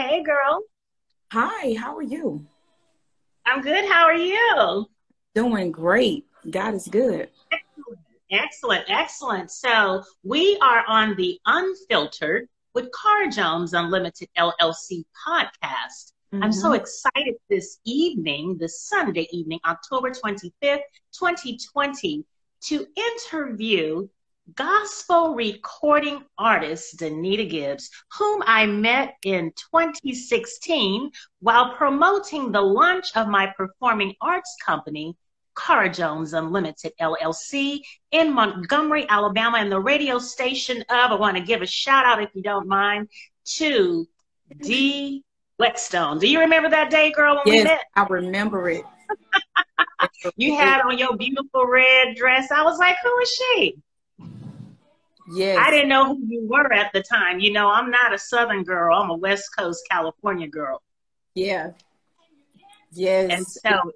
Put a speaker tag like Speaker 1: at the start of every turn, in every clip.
Speaker 1: Hey, girl.
Speaker 2: Hi, how are you?
Speaker 1: I'm good. How are you?
Speaker 2: Doing great. God is good.
Speaker 1: Excellent, excellent, excellent. So we are on the Unfiltered with Car Jones Unlimited LLC podcast. Mm-hmm. I'm so excited this evening, this Sunday evening, October 25th, 2020, to interview gospel recording artist Danita Gibbs, whom I met in 2016 while promoting the launch of my performing arts company, Car Jones Unlimited LLC, in Montgomery, Alabama, and the radio station of, I want to give a shout out, if you don't mind, to D. Whetstone. Do you remember that day, girl, when
Speaker 2: yes,
Speaker 1: we met?
Speaker 2: I remember it.
Speaker 1: you had on your beautiful red dress. I was like, who is she?
Speaker 2: Yes.
Speaker 1: I didn't know who you were at the time. You know, I'm not a Southern girl. I'm a West Coast California girl.
Speaker 2: Yeah. Yes.
Speaker 1: And so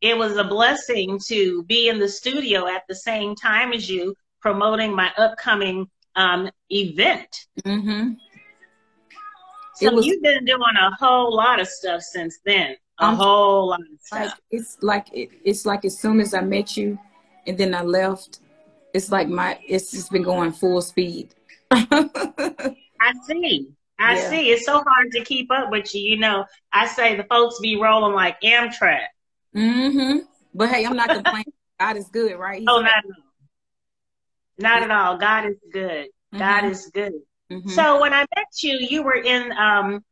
Speaker 1: it was a blessing to be in the studio at the same time as you promoting my upcoming um, event.
Speaker 2: Mm-hmm.
Speaker 1: So was, you've been doing a whole lot of stuff since then. A whole lot of stuff.
Speaker 2: Like, it's like it, it's like as soon as I met you, and then I left, it's like my it's just been going full speed.
Speaker 1: I see. I yeah. see. It's so hard to keep up with you. You know, I say the folks be rolling like Amtrak.
Speaker 2: Mm-hmm. But hey, I'm not complaining. God is good, right?
Speaker 1: He's oh, not at all. Not at all. God is good. Mm-hmm. God is good. Mm-hmm. So when I met you, you were in um,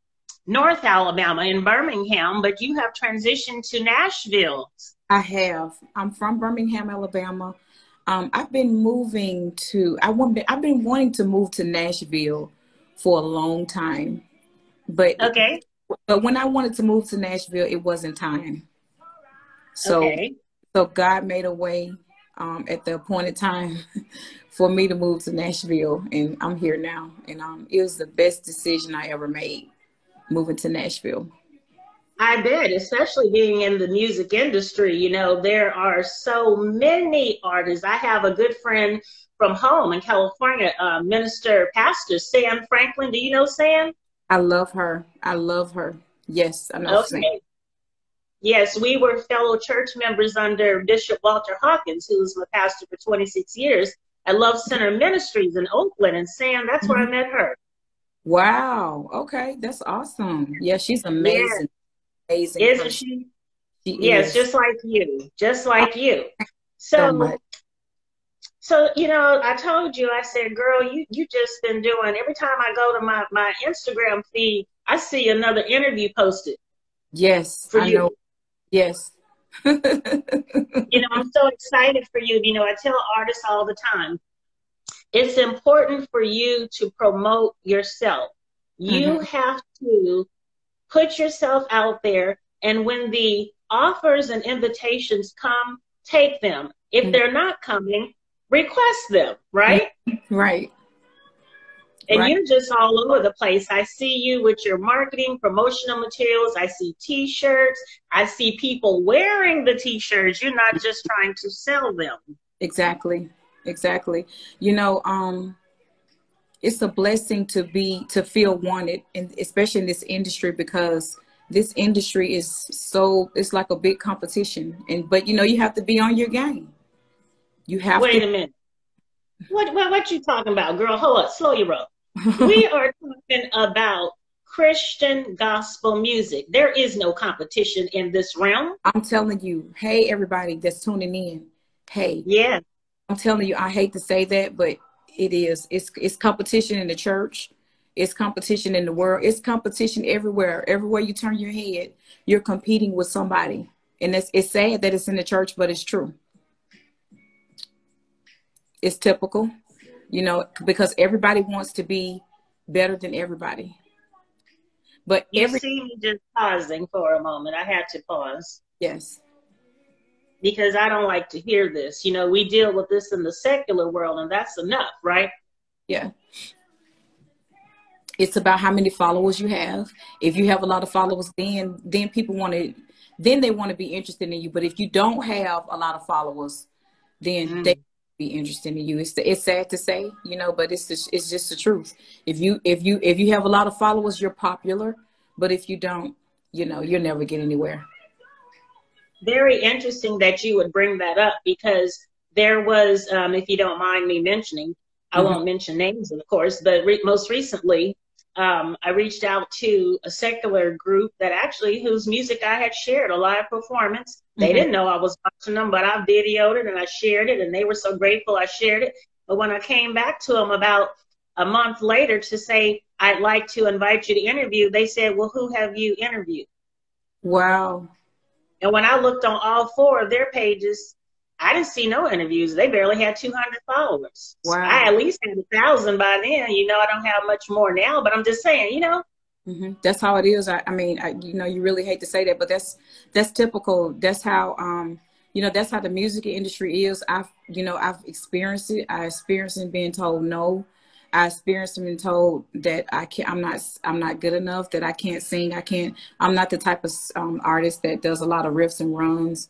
Speaker 1: North Alabama, in Birmingham, but you have transitioned to Nashville.
Speaker 2: I have. I'm from Birmingham, Alabama. Um, I've been moving to. I want. I've been wanting to move to Nashville for a long time, but
Speaker 1: okay.
Speaker 2: But when I wanted to move to Nashville, it wasn't time. So, okay. so God made a way um, at the appointed time for me to move to Nashville, and I'm here now. And um, it was the best decision I ever made, moving to Nashville.
Speaker 1: I bet, especially being in the music industry, you know, there are so many artists. I have a good friend from home in California, uh, minister, pastor Sam Franklin. Do you know Sam?
Speaker 2: I love her. I love her. Yes, I know okay. Sam.
Speaker 1: Yes, we were fellow church members under Bishop Walter Hawkins, who was my pastor for 26 years at Love Center Ministries in Oakland. And Sam, that's where I met her.
Speaker 2: Wow. Okay. That's awesome. Yeah, she's amazing amazing.
Speaker 1: Isn't she? she yes, is. just like you, just like you. So, so you know, I told you, I said, girl, you you just been doing. Every time I go to my my Instagram feed, I see another interview posted.
Speaker 2: Yes, for I you. Know. Yes.
Speaker 1: you know, I'm so excited for you. You know, I tell artists all the time, it's important for you to promote yourself. You mm-hmm. have to put yourself out there. And when the offers and invitations come, take them. If they're not coming, request them, right?
Speaker 2: Right.
Speaker 1: And
Speaker 2: right.
Speaker 1: you're just all over the place. I see you with your marketing, promotional materials. I see t shirts. I see people wearing the t shirts. You're not just trying to sell them.
Speaker 2: Exactly. Exactly. You know, um, it's a blessing to be to feel wanted and especially in this industry because this industry is so it's like a big competition. And but you know you have to be on your game. You have to
Speaker 1: wait
Speaker 2: to,
Speaker 1: a minute. What, what what you talking about girl? Hold up. Slow your roll we are talking about christian gospel music. There is no competition in this realm.
Speaker 2: I'm telling you. Hey everybody that's tuning in. Hey.
Speaker 1: Yeah.
Speaker 2: I'm telling you i hate to say that but it is. It's it's competition in the church. It's competition in the world. It's competition everywhere. Everywhere you turn your head, you're competing with somebody. And it's it's sad that it's in the church, but it's true. It's typical, you know, because everybody wants to be better than everybody. But
Speaker 1: you
Speaker 2: every
Speaker 1: see me just pausing for a moment. I had to pause.
Speaker 2: Yes
Speaker 1: because I don't like to hear this. You know, we deal with this in the secular world, and that's enough, right?
Speaker 2: Yeah. It's about how many followers you have. If you have a lot of followers, then then people want to then they want to be interested in you. But if you don't have a lot of followers, then mm. they be interested in you. It's it's sad to say, you know, but it's just, it's just the truth. If you if you if you have a lot of followers, you're popular, but if you don't, you know, you'll never get anywhere.
Speaker 1: Very interesting that you would bring that up because there was, um, if you don't mind me mentioning, I mm-hmm. won't mention names, of course, but re- most recently, um, I reached out to a secular group that actually whose music I had shared a live performance. They mm-hmm. didn't know I was watching them, but I videoed it and I shared it, and they were so grateful I shared it. But when I came back to them about a month later to say I'd like to invite you to interview, they said, "Well, who have you interviewed?"
Speaker 2: Wow.
Speaker 1: And when I looked on all four of their pages, I didn't see no interviews. They barely had 200 followers. Wow. I at least had a thousand by then. You know, I don't have much more now, but I'm just saying, you know.
Speaker 2: Mm-hmm. That's how it is. I, I mean, I, you know, you really hate to say that, but that's that's typical. That's how, um, you know, that's how the music industry is. I've, you know, I've experienced it. I experienced it being told no. I experienced being told that I can't. I'm not. I'm not good enough. That I can't sing. I can't. I'm not the type of um, artist that does a lot of riffs and runs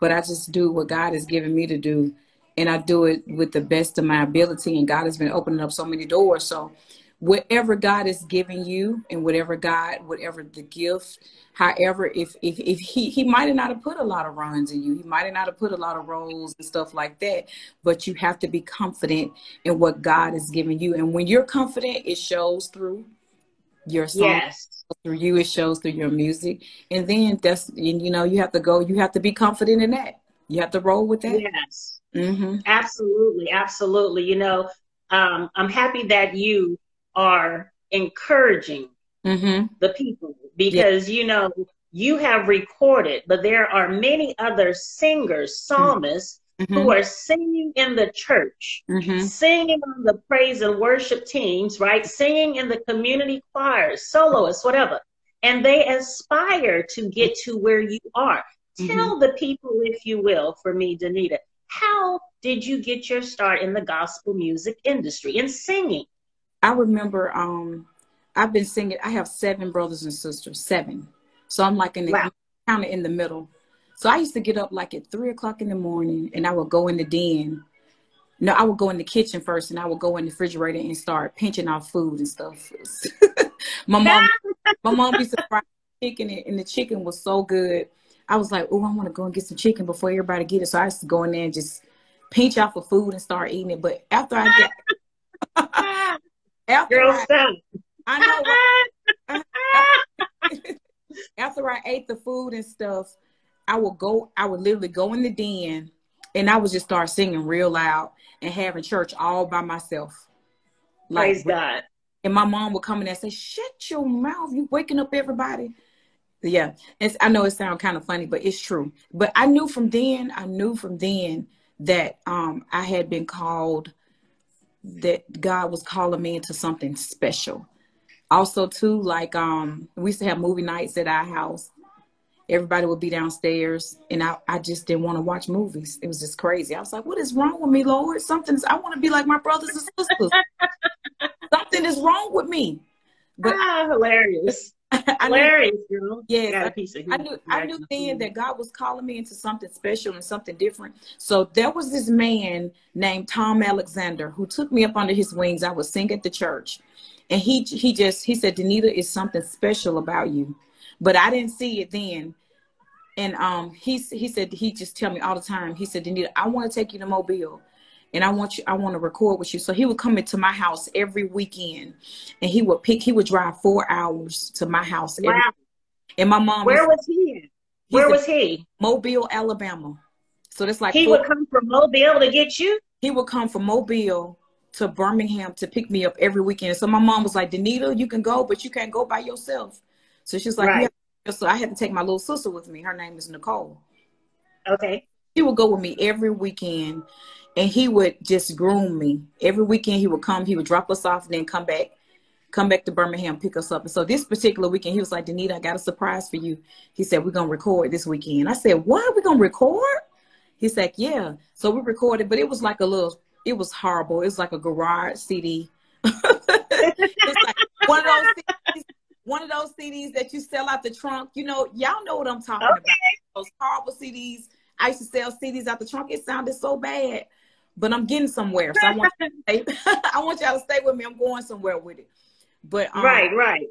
Speaker 2: but I just do what God has given me to do. And I do it with the best of my ability. And God has been opening up so many doors. So, whatever God is giving you, and whatever God, whatever the gift, however, if if, if He He might not have put a lot of runs in you, He might not have put a lot of roles and stuff like that. But you have to be confident in what God is giving you. And when you're confident, it shows through your song yes. through you it shows through your music and then that's you know you have to go you have to be confident in that you have to roll with that
Speaker 1: yes mm-hmm. absolutely absolutely you know um, i'm happy that you are encouraging mm-hmm. the people because yeah. you know you have recorded but there are many other singers psalmists mm-hmm. who are singing in the church, mm-hmm. singing on the praise and worship teams, right? Singing in the community choirs, soloists, whatever. And they aspire to get to where you are. Mm-hmm. Tell the people, if you will, for me, Danita, how did you get your start in the gospel music industry in singing?
Speaker 2: I remember um, I've been singing. I have seven brothers and sisters, seven. So I'm like in the wow. kind of in the middle. So I used to get up like at three o'clock in the morning and I would go in the den. No, I would go in the kitchen first and I would go in the refrigerator and start pinching off food and stuff. my mom my mom used to fry chicken and the chicken was so good. I was like, oh, I want to go and get some chicken before everybody get it. So I used to go in there and just pinch off for food and start eating it. But after I get after Girl, I, I know after I ate the food and stuff, I would go, I would literally go in the den and I would just start singing real loud and having church all by myself.
Speaker 1: Like, Praise God.
Speaker 2: And my mom would come in and say, Shut your mouth, you waking up everybody. Yeah. It's, I know it sounds kind of funny, but it's true. But I knew from then, I knew from then that um, I had been called, that God was calling me into something special. Also, too, like um, we used to have movie nights at our house everybody would be downstairs and I, I just didn't want to watch movies. It was just crazy. I was like, what is wrong with me, Lord? Something's I want to be like my brothers and sisters. Something is wrong with me.
Speaker 1: But ah, hilarious. hilarious, girl.
Speaker 2: Yeah, I, I knew I knew then that God was calling me into something special and something different. So there was this man named Tom Alexander who took me up under his wings. I was sing at the church. And he he just he said, Danita is something special about you but I didn't see it then. And um, he he said he just tell me all the time. He said, Danita, I want to take you to Mobile, and I want you. I want to record with you. So he would come into my house every weekend, and he would pick. He would drive four hours to my house. Every, wow. And my mom.
Speaker 1: Where was, was he? Where was he?
Speaker 2: Mobile, Alabama. So that's like
Speaker 1: he four, would come from Mobile to get you.
Speaker 2: He would come from Mobile to Birmingham to pick me up every weekend. So my mom was like, Danita, you can go, but you can't go by yourself. So she's like, right. yeah. So I had to take my little sister with me. Her name is Nicole.
Speaker 1: Okay.
Speaker 2: He would go with me every weekend and he would just groom me. Every weekend he would come, he would drop us off and then come back, come back to Birmingham, pick us up. And so this particular weekend, he was like, Danita, I got a surprise for you. He said, We're gonna record this weekend. I said, What? We're gonna record? He's like, Yeah. So we recorded, but it was like a little it was horrible. It was like a garage CD. it was like one of those CDs one of those CDs that you sell out the trunk. You know, y'all know what I'm talking okay. about. Those horrible CDs. I used to sell CDs out the trunk. It sounded so bad. But I'm getting somewhere. So I want stay, I want y'all to stay with me. I'm going somewhere with it. But
Speaker 1: um, right, right.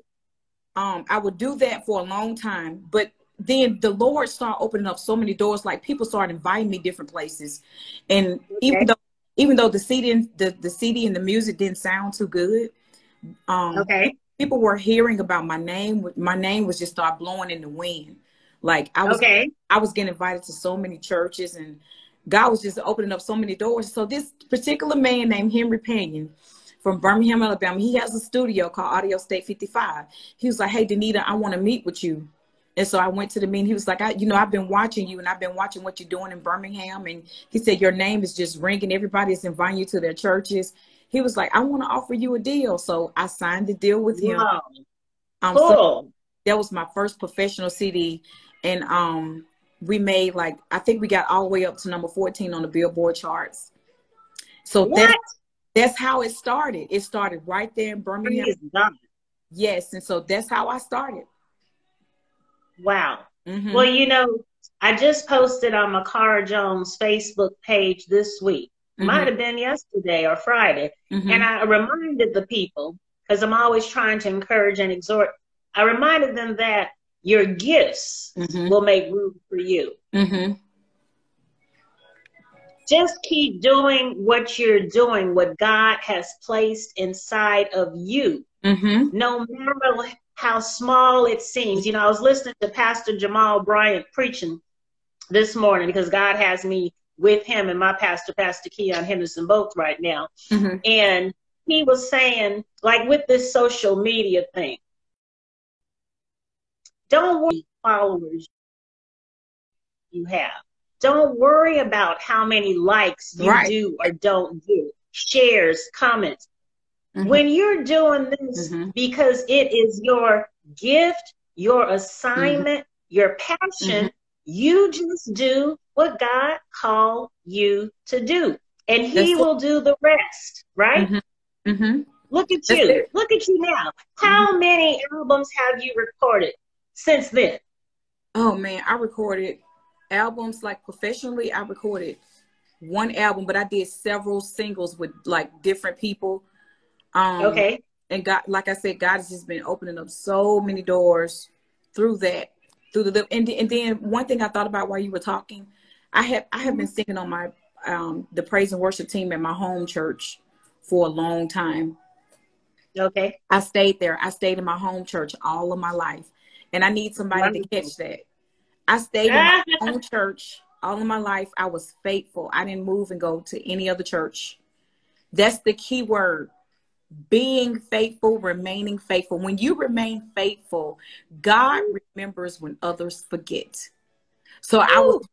Speaker 2: Um, I would do that for a long time, but then the Lord started opening up so many doors. Like people started inviting me different places, and okay. even though even though the CD the the CD and the music didn't sound too good, um,
Speaker 1: okay,
Speaker 2: people were hearing about my name. My name was just start blowing in the wind. Like I was,
Speaker 1: okay.
Speaker 2: I was getting invited to so many churches, and God was just opening up so many doors. So this particular man named Henry Panion from Birmingham, Alabama, he has a studio called Audio State 55. He was like, "Hey, Danita, I want to meet with you." And so I went to the meeting. He was like, I, you know, I've been watching you and I've been watching what you're doing in Birmingham. And he said, your name is just ringing. Everybody's inviting you to their churches. He was like, I want to offer you a deal. So I signed the deal with him.
Speaker 1: Wow.
Speaker 2: Um, cool. So that was my first professional CD. And um, we made like, I think we got all the way up to number 14 on the Billboard charts. So that's, that's how it started. It started right there in Birmingham. Yes. And so that's how I started.
Speaker 1: Wow. Mm-hmm. Well, you know, I just posted on Makara Jones Facebook page this week. Mm-hmm. Might have been yesterday or Friday. Mm-hmm. And I reminded the people, because I'm always trying to encourage and exhort, I reminded them that your gifts mm-hmm. will make room for you.
Speaker 2: Mm-hmm.
Speaker 1: Just keep doing what you're doing, what God has placed inside of you.
Speaker 2: Mm-hmm.
Speaker 1: No matter how small it seems. You know, I was listening to Pastor Jamal Bryant preaching this morning because God has me with him and my pastor, Pastor Keion Henderson, both right now.
Speaker 2: Mm-hmm.
Speaker 1: And he was saying, like with this social media thing, don't worry followers you have. Don't worry about how many likes you right. do or don't do, shares, comments. Mm-hmm. When you're doing this mm-hmm. because it is your gift, your assignment, mm-hmm. your passion, mm-hmm. you just do what God called you to do. And He That's will do the rest, right?
Speaker 2: Mm-hmm. Mm-hmm.
Speaker 1: Look at you. Look at you now. How many albums have you recorded since then?
Speaker 2: Oh man, I recorded albums like professionally. I recorded one album, but I did several singles with like different people
Speaker 1: um, okay.
Speaker 2: And God, like I said, God has just been opening up so many doors through that, through the and, and then one thing I thought about while you were talking, I have I have been singing on my um, the praise and worship team at my home church for a long time.
Speaker 1: Okay.
Speaker 2: I stayed there. I stayed in my home church all of my life, and I need somebody to catch that. I stayed in my own church all of my life. I was faithful. I didn't move and go to any other church. That's the key word being faithful, remaining faithful. When you remain faithful, God remembers when others forget. So Ooh. I was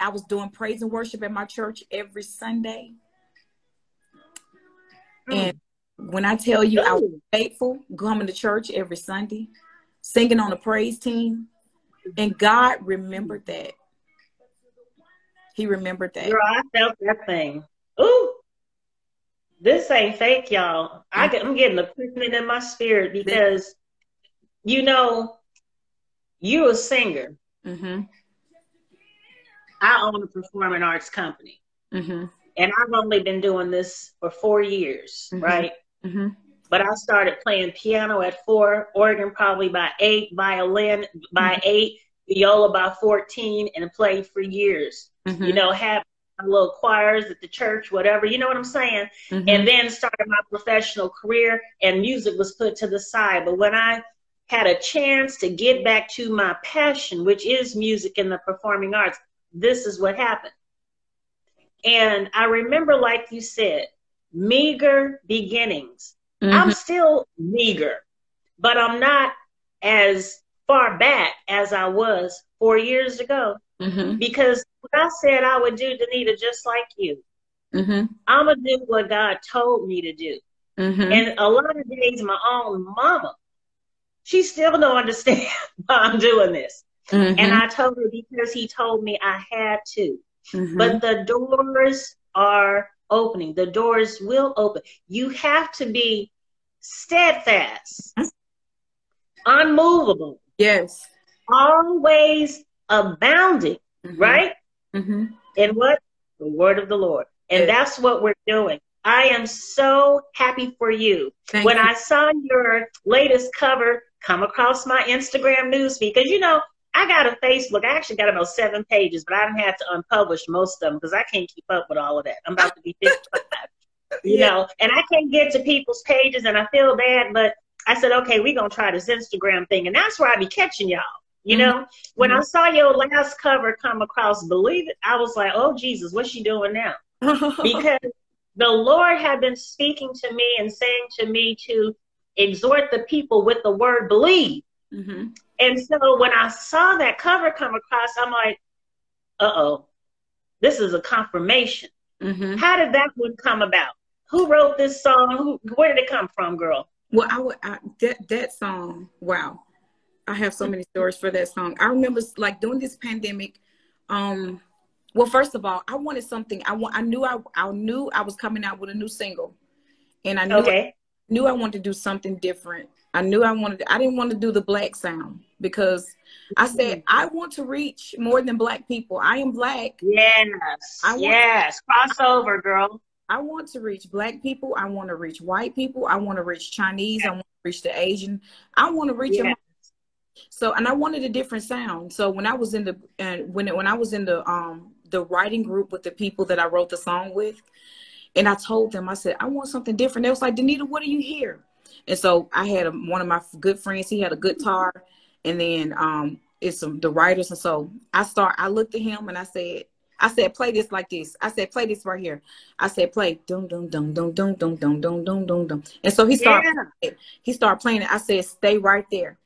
Speaker 2: I was doing praise and worship at my church every Sunday. Mm. And when I tell you Ooh. I was faithful, coming to church every Sunday, singing on the praise team, and God remembered that. He remembered that.
Speaker 1: Girl, I felt that thing. Ooh this ain't fake, y'all. I get, I'm getting a quickening in my spirit because, you know, you a singer.
Speaker 2: Mm-hmm.
Speaker 1: I own a performing arts company.
Speaker 2: Mm-hmm.
Speaker 1: And I've only been doing this for four years,
Speaker 2: mm-hmm.
Speaker 1: right? But I started playing piano at four, organ probably by eight, violin by mm-hmm. eight, viola by 14, and played for years.
Speaker 2: Mm-hmm.
Speaker 1: You know, have little choirs at the church, whatever, you know what I'm saying? Mm-hmm. And then started my professional career and music was put to the side. But when I had a chance to get back to my passion, which is music and the performing arts, this is what happened. And I remember, like you said, meager beginnings. Mm-hmm. I'm still meager, but I'm not as far back as I was four years ago.
Speaker 2: Mm-hmm.
Speaker 1: Because what I said I would do, Danita, just like you.
Speaker 2: Mm-hmm.
Speaker 1: I'm gonna do what God told me to do.
Speaker 2: Mm-hmm.
Speaker 1: And a lot of days, my own mama, she still don't understand why I'm doing this.
Speaker 2: Mm-hmm.
Speaker 1: And I told her because He told me I had to.
Speaker 2: Mm-hmm.
Speaker 1: But the doors are opening. The doors will open. You have to be steadfast, unmovable.
Speaker 2: Yes.
Speaker 1: Always abounding,
Speaker 2: mm-hmm.
Speaker 1: right?
Speaker 2: Mm-hmm.
Speaker 1: In what? The word of the Lord. And that's what we're doing. I am so happy for you.
Speaker 2: Thank
Speaker 1: when
Speaker 2: you.
Speaker 1: I saw your latest cover come across my Instagram newsfeed, because you know, I got a Facebook. I actually got about seven pages, but I didn't have to unpublish most of them because I can't keep up with all of that. I'm about to be 55, you
Speaker 2: Yeah.
Speaker 1: know, and I can't get to people's pages, and I feel bad. But I said, okay, we're gonna try this Instagram thing, and that's where I be catching y'all. You know, mm-hmm. when I mm-hmm. saw your last cover come across, believe it, I was like, oh Jesus, what's she doing now? because the Lord had been speaking to me and saying to me to exhort the people with the word believe.
Speaker 2: Hmm
Speaker 1: And so when I saw that cover come across, I'm like, uh oh, this is a confirmation.
Speaker 2: hmm
Speaker 1: How did that one come about? Who wrote this song? Who, where did it come from, girl?
Speaker 2: Well, I would I, that that song. Wow, I have so many stories for that song. I remember like during this pandemic. Um, well, first of all, I wanted something. I want. I knew I. I knew I was coming out with a new single, and I knew
Speaker 1: Okay.
Speaker 2: knew I wanted to do something different. I knew I wanted. I didn't want to do the black sound because I said I want to reach more than black people. I am black.
Speaker 1: Yes.
Speaker 2: I want-
Speaker 1: yes. Crossover, girl.
Speaker 2: I want to reach black people. I want to reach white people. I want to reach Chinese. I want to reach the Asian. I want to reach
Speaker 1: Yeah.
Speaker 2: them. So, and I wanted a different sound. So when I was in the and when it, when I was in the um the writing group with the people that I wrote the song with, and I told them, I said, I want something different. They was like, Danita, what do you hear? And so I had a, one of my good friends. He had a guitar, and then um it's some the writers. And so I start. I looked at him and I said, I said, play this like this. I said, play this right here. I said, play dum dum dum dum dum dum dum dum dum dum dum. And so he started
Speaker 1: Yeah.
Speaker 2: he started playing it. I said, stay right there.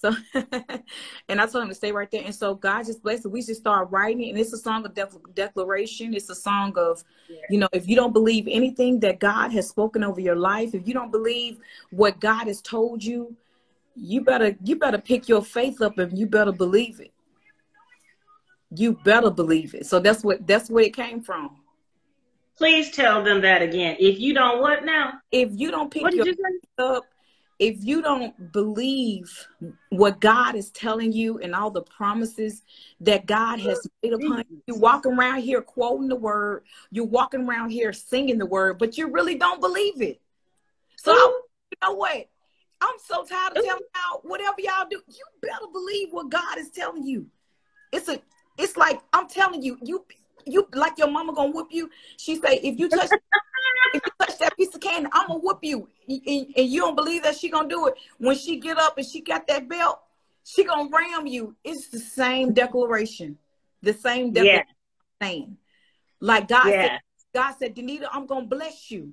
Speaker 2: So, and I told him to stay right there. And so God just blessed it. We just started writing it. And it's a song of def- declaration. It's a song of,
Speaker 1: Yeah.
Speaker 2: you know, if you don't believe anything that God has spoken over your life, if you don't believe what God has told you, you better, you better pick your faith up and you better believe it. You better believe it. So that's what, that's where it came from.
Speaker 1: Please tell them that again. If you don't what now?
Speaker 2: If you don't pick your
Speaker 1: you say?
Speaker 2: up if you don't believe what God is telling you and all the promises that God has made upon you, you walk around here quoting the word, you're walking around here singing the word, but you really don't believe it. So I- you know what? I'm so tired of telling y'all whatever y'all do, you better believe what God is telling you. It's a it's like I'm telling you, you you like your mama gonna whoop you. She say if you touch if you touch that piece of candy, I'm gonna whoop you. And, and you don't believe that she gonna do it. When she get up and she got that belt, she gonna ram you. It's the same declaration, the same
Speaker 1: Yeah.
Speaker 2: Like God
Speaker 1: Yeah.
Speaker 2: said, God said, Danita, I'm gonna bless you.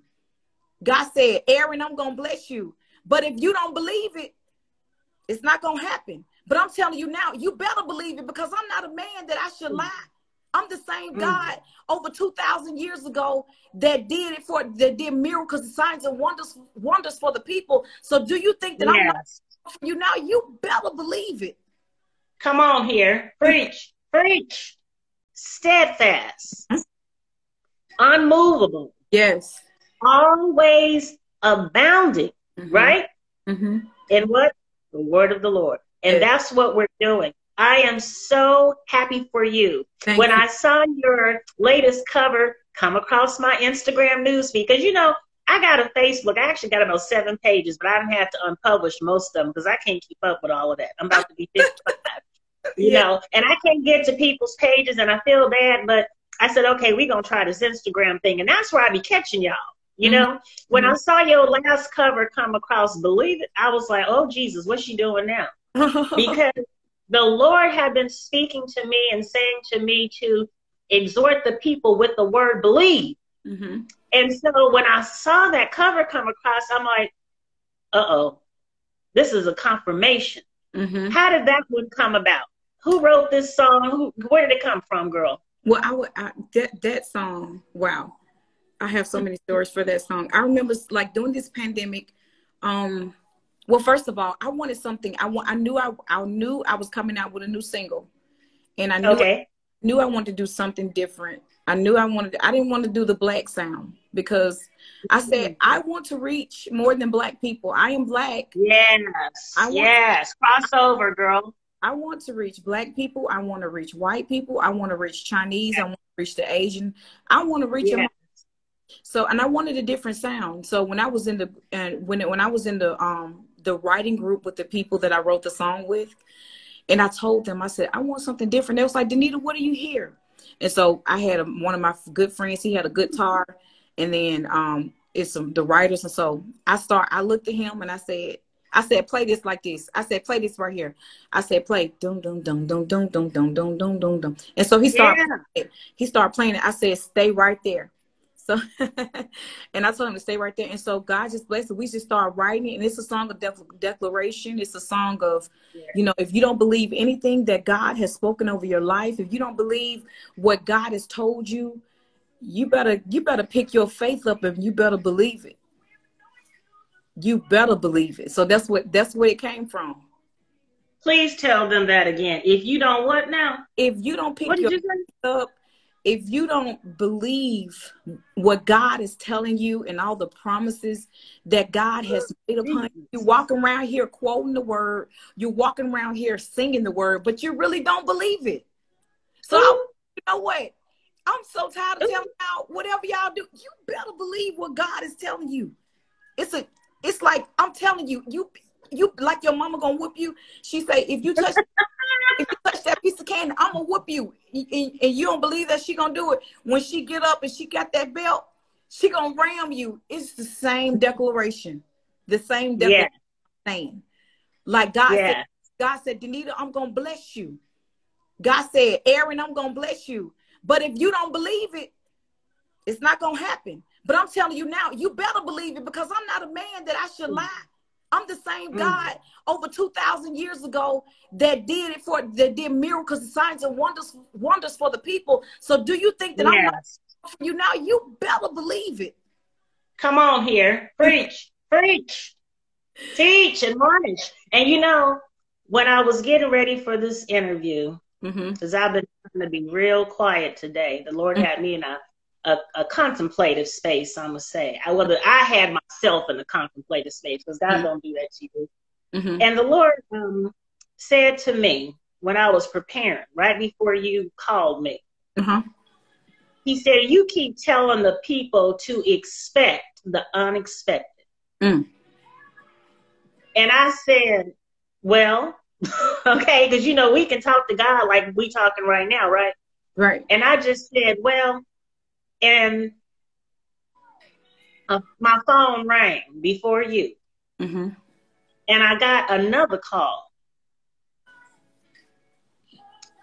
Speaker 2: God said, Aaron, I'm gonna bless you. But if you don't believe it, it's not gonna happen. But I'm telling you now, you better believe it because I'm not a man that I should mm. lie. I'm the same
Speaker 1: Mm.
Speaker 2: God over 2,000 years ago that did it for, that did miracles, signs, and wonders, wonders for the people. So do you think that I'm not for you now? You better believe it.
Speaker 1: Come on here. Preach. Preach. Steadfast. Unmovable.
Speaker 2: Yes.
Speaker 1: Always abounding. Right?
Speaker 2: Mm-hmm.
Speaker 1: In what? The word of the Lord. And
Speaker 2: Yes.
Speaker 1: that's what we're doing. I am so happy for you.
Speaker 2: Thank
Speaker 1: when
Speaker 2: you.
Speaker 1: I saw your latest cover come across my Instagram newsfeed, because you know, I got a Facebook. I actually got about seven pages, but I didn't have to unpublish most of them because I can't keep up with all of that. I'm about to be 55, you
Speaker 2: Yeah.
Speaker 1: know, and I can't get to people's pages, and I feel bad. But I said, okay, we're gonna try this Instagram thing, and that's where I be catching y'all. You mm-hmm. know, when I mm-hmm. saw your last cover come across, believe it, I was like, oh Jesus, what's she doing now? because the Lord had been speaking to me and saying to me to exhort the people with the word believe.
Speaker 2: hmm
Speaker 1: And so when I saw that cover come across, I'm like, uh oh, this is a confirmation.
Speaker 2: hmm
Speaker 1: How did that one come about? Who wrote this song? Who, where did it come from, girl?
Speaker 2: Well, I would I, that that song. Wow, I have so many stories for that song. I remember like during this pandemic. Um, well, first of all, I wanted something. I want. I knew I I knew I was coming out with a new single, and I knew
Speaker 1: Okay.
Speaker 2: knew I wanted to do something different. I knew I wanted. I didn't want to do the black sound because I said I want to reach more than black people. I am black.
Speaker 1: Yes.
Speaker 2: I want-
Speaker 1: yes. Crossover, girl.
Speaker 2: I want to reach black people. I want to reach white people. I want to reach Chinese. I want to reach the Asian. I want to reach.
Speaker 1: Yes.
Speaker 2: So, and I wanted a different sound. So when I was in the and when when I was in the um the writing group with the people that I wrote the song with, and I told them, I said, I want something different. They was like, Danita, what do you hear? And so I had a, one of my good friends. He had a guitar, and then um it's some the writers. And so I start. I looked at him and I said, I said, play this like this. I said, play this right here. I said, play dum dum dum dum dum dum dum dum dum dum dum. And so he started. Yeah. He started playing it. I said, stay right there. So, and I told him to stay right there. And so God just blessed it. We just started writing it. And it's a song of de- declaration. It's a song of, yeah. you know, if you don't believe anything that God has spoken over your life, if you don't believe what God has told you, you better, you better pick your faith up and you better believe it. You better believe it. So that's what, that's where it came from.
Speaker 1: Please tell them that again. If you don't what now?
Speaker 2: If you don't pick your you up if you don't believe what God is telling you and all the promises that God has made upon you, you walk around here quoting the word, you're walking around here singing the word, but you really don't believe it. So, I, you know what? I'm so tired of telling y'all whatever y'all do, you better believe what God is telling you. It's a, it's like I'm telling you, you, you like your mama gonna whoop you. She say if you touch if you touch that piece of candy, I'm gonna whoop you. And, and you don't believe that she gonna do it. When she get up and she got that belt, she gonna ram you. It's the same declaration, the same declaration. Yeah. Like God yeah. said, God said, Danita, I'm gonna bless you. God said, Aaron, I'm gonna bless you. But if you don't believe it, it's not gonna happen. But I'm telling you now, you better believe it because I'm not a man that I should mm. lie. I'm the same mm. God over 2,000 years ago that did it for, that did miracles, signs, and wonders, wonders for the people. So do you think that yes. I'm not for you now? You better believe it.
Speaker 1: Come on here. Preach, preach, teach, and admonish. And you know, when I was getting ready for this interview, because mm-hmm. I've been trying to be real quiet today, the Lord mm-hmm. had me in a a, a, contemplative space, I'm gonna say. I whether I had myself in a contemplative space because God mm-hmm. don't do that to you. Mm-hmm. And the Lord um, said to me when I was preparing, right before you called me, mm-hmm. He said, "You keep telling the people to expect the unexpected." Mm. And I said, "Well, okay, because you know we can talk to God like we talking right now, right?"
Speaker 2: Right.
Speaker 1: And I just said, "Well." And uh, my phone rang before you. Mm-hmm. And I got another call.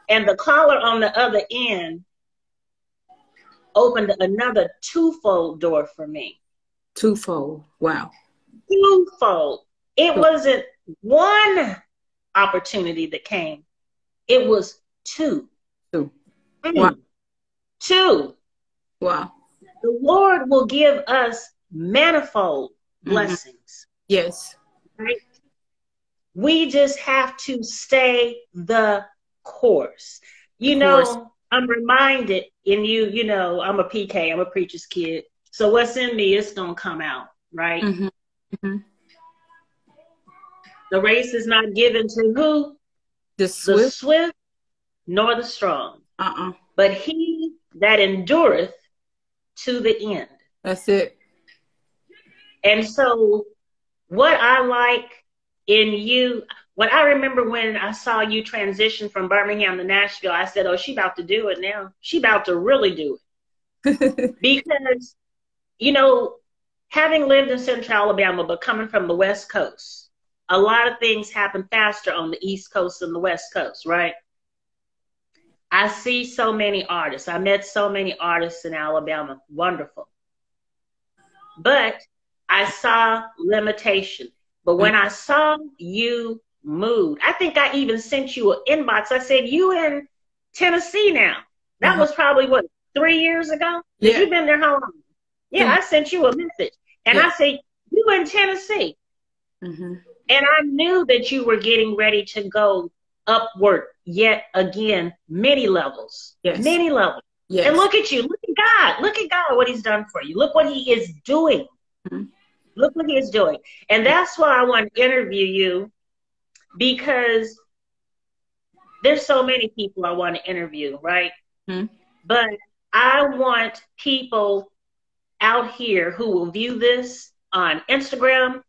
Speaker 1: And the caller on the other end opened another twofold door for me.
Speaker 2: Twofold. Wow.
Speaker 1: Twofold. It wasn't one opportunity that came, it was two.
Speaker 2: Two. Mm. Wow.
Speaker 1: Two.
Speaker 2: Wow.
Speaker 1: The Lord will give us manifold mm-hmm. blessings.
Speaker 2: Yes.
Speaker 1: Right? We just have to stay the course. You know, I'm reminded in you, you know, I'm a PK, I'm a preacher's kid. So what's in me is going to come out, right? Mm-hmm. Mm-hmm. The race is not given to who?
Speaker 2: The swift, the
Speaker 1: swift nor the strong.
Speaker 2: Uh-uh.
Speaker 1: But he that endureth to the end.
Speaker 2: That's it.
Speaker 1: And so, what I like in you, what I remember when I saw you transition from Birmingham to Nashville, I said, "Oh, she about to do it now. She about to really do it." because, you know, having lived in Central Alabama, but coming from the West Coast, a lot of things happen faster on the East Coast than the West Coast, right? I see so many artists. I met so many artists in Alabama. Wonderful. But I saw limitation. But when I saw you move, I think I even sent you an inbox. I said, You in Tennessee now. That mm-hmm. was probably what, three years ago? Yeah. You've been there how long? Yeah, mm-hmm. I sent you a message. And yeah. I said, You in Tennessee. Mm-hmm. And I knew that you were getting ready to go upward yet again many levels. Yes. Many levels. Yes. And look at you. Look at God. Look at God, what He's done for you. Look what He is doing. Mm-hmm. Look what He is doing. And that's why I want to interview you because there's so many people I want to interview, right? Mm-hmm. But I want people out here who will view this on Instagram,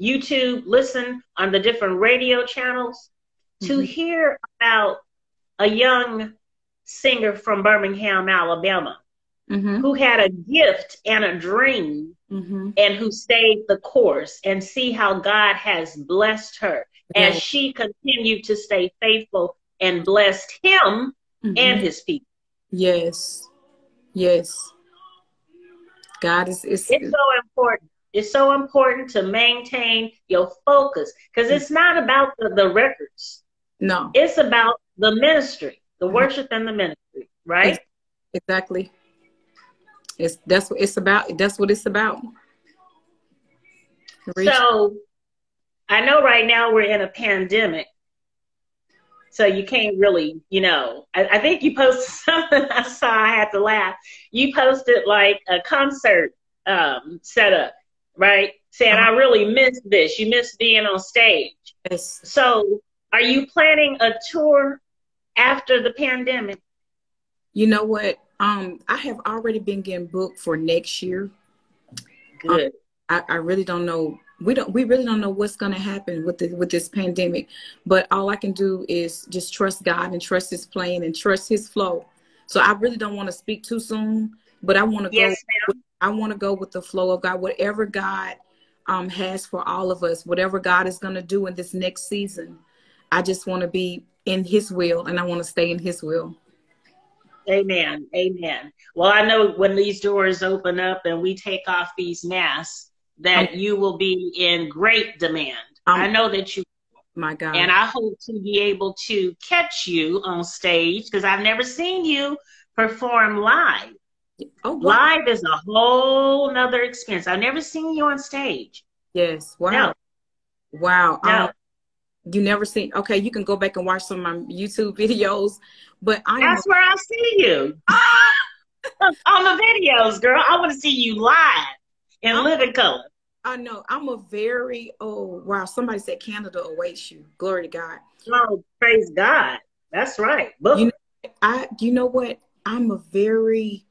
Speaker 1: YouTube, listen on the different radio channels. To hear about a young singer from Birmingham, Alabama, mm-hmm. who had a gift and a dream mm-hmm. and who stayed the course and see how God has blessed her as she continued to stay faithful and blessed him mm-hmm. and his people.
Speaker 2: Yes. Yes. God is
Speaker 1: it's, it's so important. It's so important to maintain your focus because it's not about the, the records.
Speaker 2: No.
Speaker 1: It's about the ministry, the mm-hmm. worship and the ministry, right?
Speaker 2: Exactly. It's that's what it's about. That's what it's about.
Speaker 1: Reach. So I know right now we're in a pandemic. So you can't really, you know, I, I think you posted something I saw, I had to laugh. You posted like a concert um, setup, right? Saying, uh-huh. I really missed this. You missed being on stage.
Speaker 2: Yes.
Speaker 1: So are you planning a tour after the pandemic?
Speaker 2: You know what? Um, I have already been getting booked for next year.
Speaker 1: Good. Um,
Speaker 2: I, I really don't know. We don't. We really don't know what's going to happen with the, with this pandemic. But all I can do is just trust God and trust His plan and trust His flow. So I really don't want to speak too soon. But I want to
Speaker 1: yes,
Speaker 2: go. I want to go with the flow of God. Whatever God um, has for all of us, whatever God is going to do in this next season, I just want to be in His will and I want to stay in His will.
Speaker 1: Amen. Amen. Well, I know when these doors open up and we take off these masks, that um, you will be in great demand. Um, I know that you.
Speaker 2: My God.
Speaker 1: And I hope to be able to catch you on stage because I've never seen you perform live. Oh, wow. Live is a whole nother experience. I've never seen you on stage.
Speaker 2: Yes. Wow. No. Wow. No. Um, you never seen okay you can go back and watch some of my youtube videos but
Speaker 1: i that's where i see you. On the videos girl. I want to see you live in I'm, living color.
Speaker 2: I know. I'm a very oh wow somebody said canada awaits you. Glory to god.
Speaker 1: Oh praise god. That's right.
Speaker 2: Book. you know, i you know what? I'm a very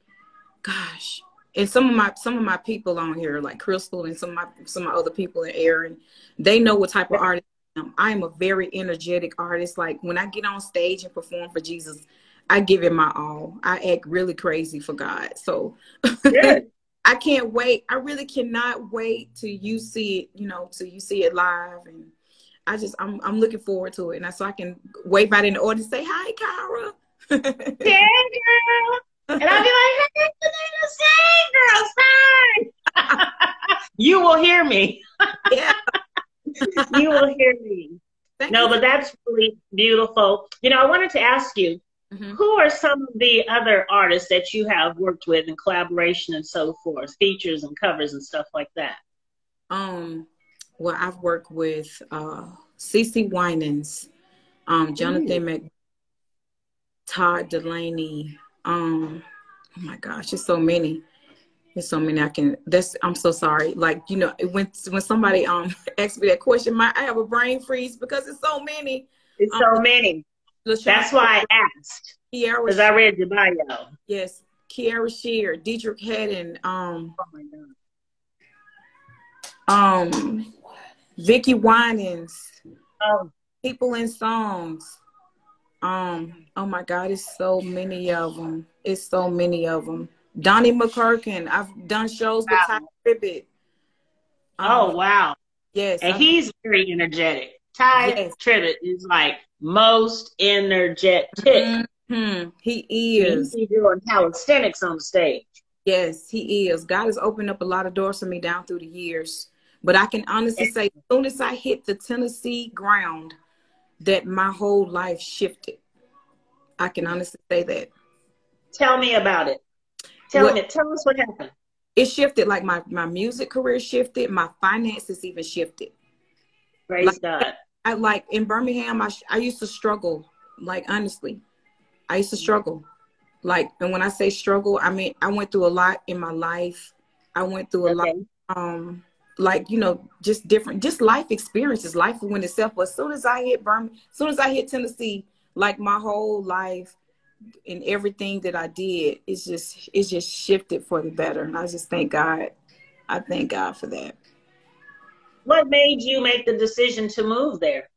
Speaker 2: gosh. And some of my some of my people on here like crystal and some of my some of my other people and aaron they know what type of artist Um, I am a very energetic artist. Like when I get on stage and perform for Jesus, I give it my all. I act really crazy for God. So I can't wait. I really cannot wait till you see it, you know, till you see it live. And I just, I'm, I'm looking forward to it. And so I can wave out in the audience, say, hi, Kyra.
Speaker 1: hey, girl. And I'll be like, hey, say, girl, sorry. you will hear me.
Speaker 2: yeah.
Speaker 1: you will hear me. Thank no, you. but that's really beautiful. You know, I wanted to ask you, mm-hmm. who are some of the other artists that you have worked with in collaboration and so forth, features and covers and stuff like that?
Speaker 2: Um, well, I've worked with uh, CeCe Winans, um, Jonathan Mc, Todd Delaney. Um, oh my gosh, there's so many. There's so many I can. That's I'm so sorry. Like you know, when when somebody um asks me that question, my I have a brain freeze because it's so many.
Speaker 1: It's um, so many. That's why I asked. Because I read your bio.
Speaker 2: Yes, Kierra Sheard, Deitrick Haddon, um,
Speaker 1: oh my
Speaker 2: God. um, Vickie Winans,
Speaker 1: oh.
Speaker 2: people in songs. Um, oh my God, it's so many of them. It's so many of them. Donnie McClurkin. I've done shows wow. with Tye Tribbett.
Speaker 1: Um, oh wow!
Speaker 2: Yes,
Speaker 1: and I've, he's very energetic. Tye yes. Tribbett is like most energetic.
Speaker 2: Mm-hmm. He is.
Speaker 1: He's doing calisthenics on stage.
Speaker 2: Yes, he is. God has opened up a lot of doors for me down through the years. But I can honestly say, as soon as I hit the Tennessee ground, that my whole life shifted. I can honestly say that.
Speaker 1: Tell me about it. Tell what, me, tell us what happened.
Speaker 2: It shifted, like my my music career shifted, my finances even shifted.
Speaker 1: Praise like, God.
Speaker 2: I like in Birmingham. I I used to struggle. Like honestly, I used to struggle. Like, and when I say struggle, I mean I went through a lot in my life. I went through a okay. lot. Um, like you know, just different, just life experiences. Life went itself. But as soon as I hit Birmingham, as soon as I hit Tennessee, like my whole life in everything that I did, it's just it's just shifted for the better. And I just thank God. I thank God for that.
Speaker 1: What made you make the decision to move there?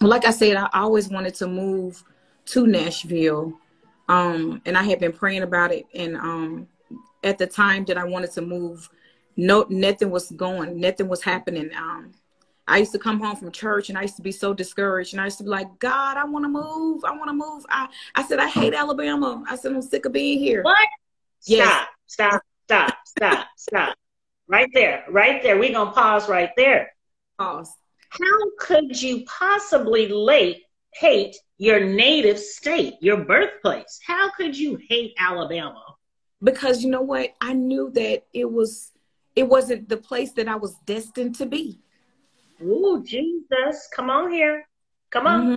Speaker 2: Like I said, I always wanted to move to Nashville. Um, and I had been praying about it. And um, at the time that I wanted to move, no, nothing was going, nothing was happening. Um, I used to come home from church and I used to be so discouraged. And I used to be like, God, I want to move. I want to move. I, I said, I hate Alabama. I said, I'm sick of being here.
Speaker 1: What? Yes. Stop, stop, stop, stop, stop. Right there, right there. We're going to pause right there.
Speaker 2: Pause.
Speaker 1: How could you possibly late, hate your native state, your birthplace? How could you hate Alabama?
Speaker 2: Because you know what? I knew that it was it wasn't the place that I was destined to be.
Speaker 1: Ooh, Jesus. Come on here. Come on. Mm-hmm.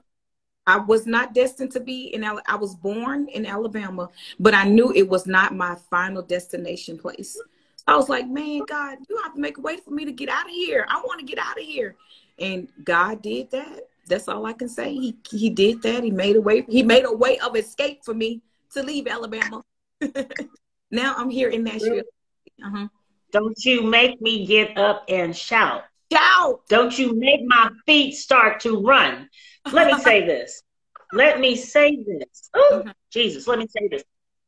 Speaker 2: I was not destined to be in I was born in Alabama, but I knew it was not my final destination place. So I was like, man, God, you have to make a way for me to get out of here. I want to get out of here. And God did that. That's all I can say. He he did that. He made a way. He made a way of escape for me to leave Alabama. now I'm here in Nashville.
Speaker 1: Uh-huh. Don't you make me get up and shout.
Speaker 2: Shout.
Speaker 1: Don't you make my feet start to run. Let me say this. Let me say this. Ooh, Jesus, let me say this.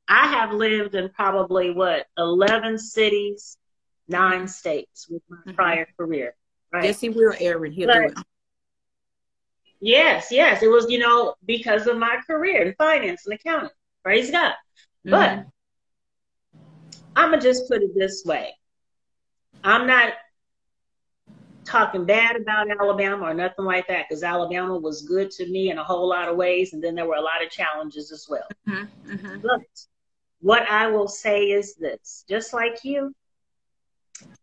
Speaker 1: I have lived in probably what, 11 cities, nine states with my mm-hmm. prior career.
Speaker 2: Right? Yes, he will, Aaron. He'll but.
Speaker 1: Yes, yes. It was, you know, because of my career in finance and accounting. Praise God. Mm-hmm. But I'm going to just put it this way I'm not talking bad about Alabama or nothing like that because Alabama was good to me in a whole lot of ways, and then there were a lot of challenges as well. Mm-hmm, mm-hmm. But what I will say is this just like you,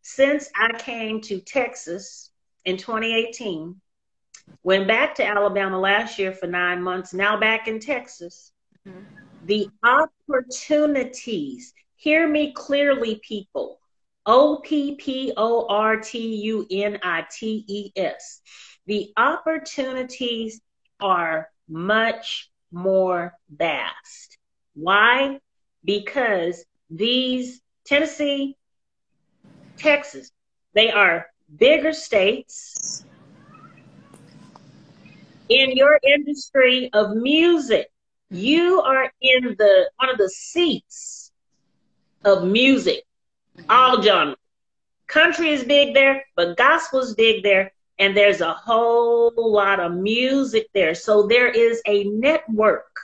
Speaker 1: since I came to Texas in 2018, went back to Alabama last year for nine months, now back in Texas, mm-hmm. the opportunities, hear me clearly, people O P P O R T U N I T E S. The opportunities are much more vast. Why? Because these Tennessee, Texas, they are bigger states. In your industry of music, you are in the one of the seats of music all genres. Country is big there, but gospel's big there, and there's a whole lot of music there. So there is a network,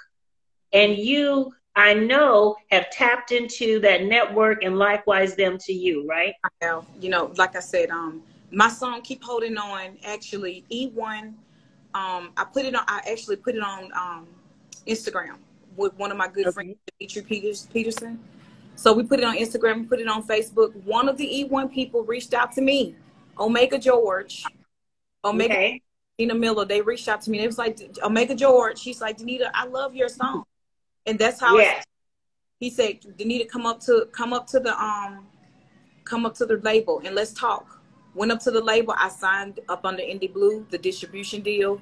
Speaker 1: and you, I know, have tapped into that network, and likewise them to you, right?
Speaker 2: I have. You know, like I said, um, my song "Keep Holding On" actually E1. Um, I put it on. I actually put it on um, Instagram with one of my good okay. friends, Dimitri Peters, Peterson. So we put it on Instagram, put it on Facebook. One of the E1 people reached out to me, Omega George, Omega okay. Nina Miller. They reached out to me. It was like Omega George. She's like, Danita, I love your song, and that's how. Yes. He said, Danita, come up to come up to the um, come up to the label and let's talk. Went up to the label. I signed up under Indie Blue, the distribution deal.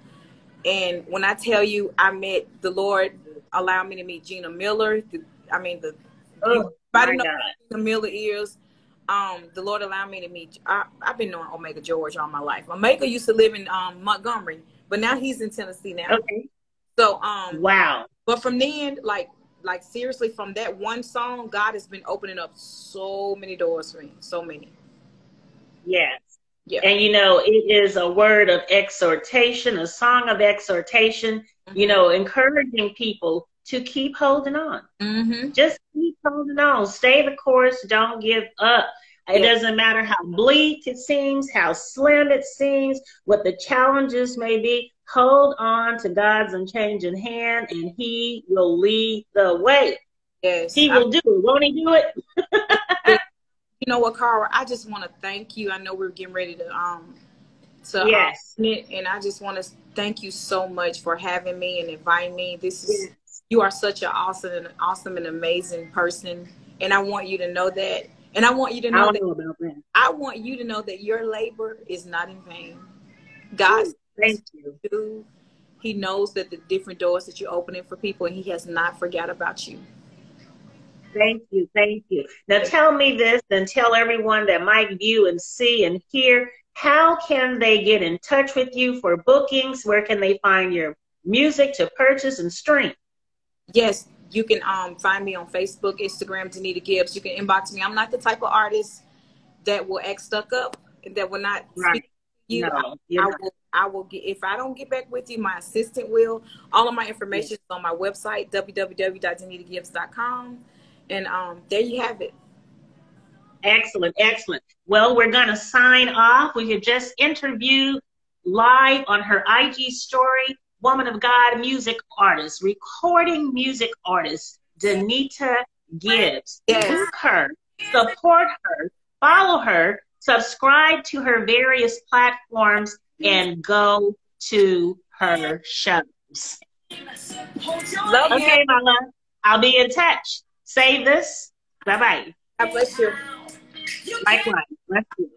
Speaker 2: And when I tell you, I met the Lord allowed me to meet Gina Miller. The, I mean, the oh I didn't know the Miller is. Um, the Lord allowed me to meet. I, have been knowing Omega George all my life. Omega used to live in um, Montgomery, but now he's in Tennessee now.
Speaker 1: Okay.
Speaker 2: So um,
Speaker 1: wow.
Speaker 2: But from then, like, like seriously, from that one song, God has been opening up so many doors for me. So many.
Speaker 1: Yes. Yeah. And you know, it is a word of exhortation, a song of exhortation. Mm-hmm. You know, encouraging people to keep holding on. Mm-hmm. Just keep holding on. Stay the course. Don't give up. It yeah. doesn't matter how bleak it seems, how slim it seems, what the challenges may be. Hold on to God's unchanging hand, and He will lead the way. Yes, He will I, do it. Won't He do it?
Speaker 2: you know what, Cara? I just want to thank you. I know we're getting ready to um to
Speaker 1: um, yes,
Speaker 2: um, and I just want to thank you so much for having me and inviting me. This is. Yes you are such an awesome and awesome and amazing person. And I want you to know that. And I want you to know, that, know that. I want you to know that your labor is not in vain. God
Speaker 1: thank you.
Speaker 2: He knows that the different doors that you're opening for people, and he has not forgot about you.
Speaker 1: Thank you, thank you. Now tell me this, and tell everyone that might view and see and hear. How can they get in touch with you for bookings? Where can they find your music to purchase and stream?
Speaker 2: Yes, you can um, find me on Facebook, Instagram, Danita Gibbs. You can inbox me. I'm not the type of artist that will act stuck up, and that will not right. speak you. No, I, I will I will get if I don't get back with you, my assistant will. All of my information is on my website, www.danitagibbs.com. And um, there you have it.
Speaker 1: Excellent, excellent. Well, we're going to sign off. We have just interviewed live on her IG story, Woman of God music artist, recording music artist, Danita Gibbs. Yes. her, support her, follow her, subscribe to her various platforms, and go to her shows. Love okay, you. love. I'll be in touch. Save this. Bye bye.
Speaker 2: God bless you.
Speaker 1: Likewise. Bless you.